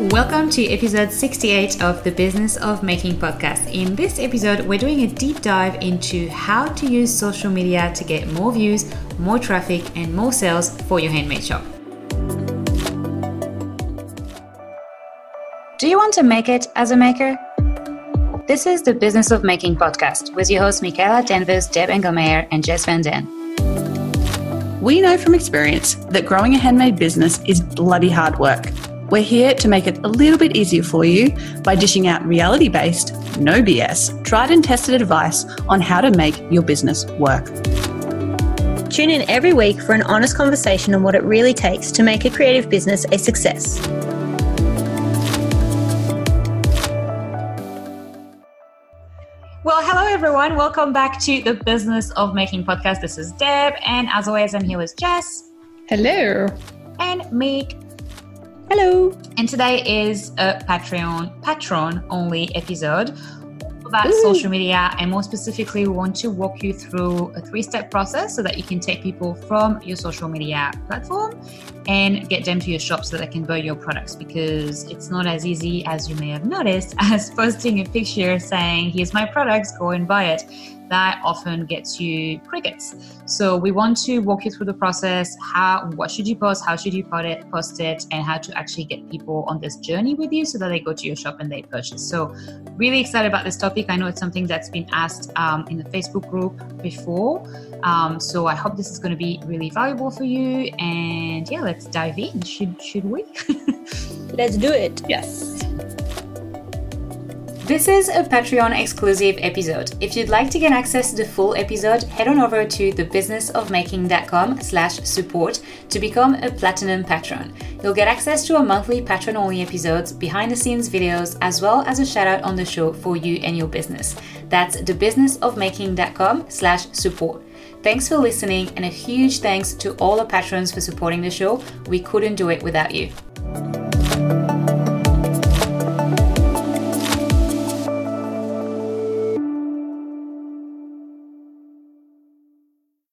Welcome to episode 68 of the Business of Making podcast. In this episode, we're doing a deep dive into how to use social media to get more views, more traffic, and more sales for your handmade shop. Do you want to make it as a maker? This is the Business of Making podcast with your hosts Michaela Danvers, Deb Engelmeyer, and Jess Van Den. We know from experience that growing a handmade business is bloody hard work. We're here to make it a little bit easier for you by dishing out reality based, no BS, tried and tested advice on how to make your business work. Tune in every week for an honest conversation on what it really takes to make a creative business a success. Well, hello everyone. Welcome back to the Business of Making podcast. This is Deb, and as always, I'm here with Jess. Hello. And Meek. Hello. And today is a Patreon patron only episode about Ooh. social media and more specifically we want to walk you through a three-step process so that you can take people from your social media platform and get them to your shop so that they can buy your products because it's not as easy as you may have noticed as posting a picture saying here's my products go and buy it that often gets you crickets. So we want to walk you through the process. How, what should you post? How should you put it, post it, and how to actually get people on this journey with you so that they go to your shop and they purchase. So really excited about this topic. I know it's something that's been asked um, in the Facebook group before. Um, so I hope this is going to be really valuable for you. And yeah, let's dive in. Should should we? Let's do it. Yes. This is a Patreon exclusive episode. If you'd like to get access to the full episode, head on over to thebusinessofmaking.com slash support to become a platinum patron. You'll get access to our monthly patron only episodes, behind the scenes videos, as well as a shout out on the show for you and your business. That's thebusinessofmaking.com slash support. Thanks for listening and a huge thanks to all the patrons for supporting the show. We couldn't do it without you.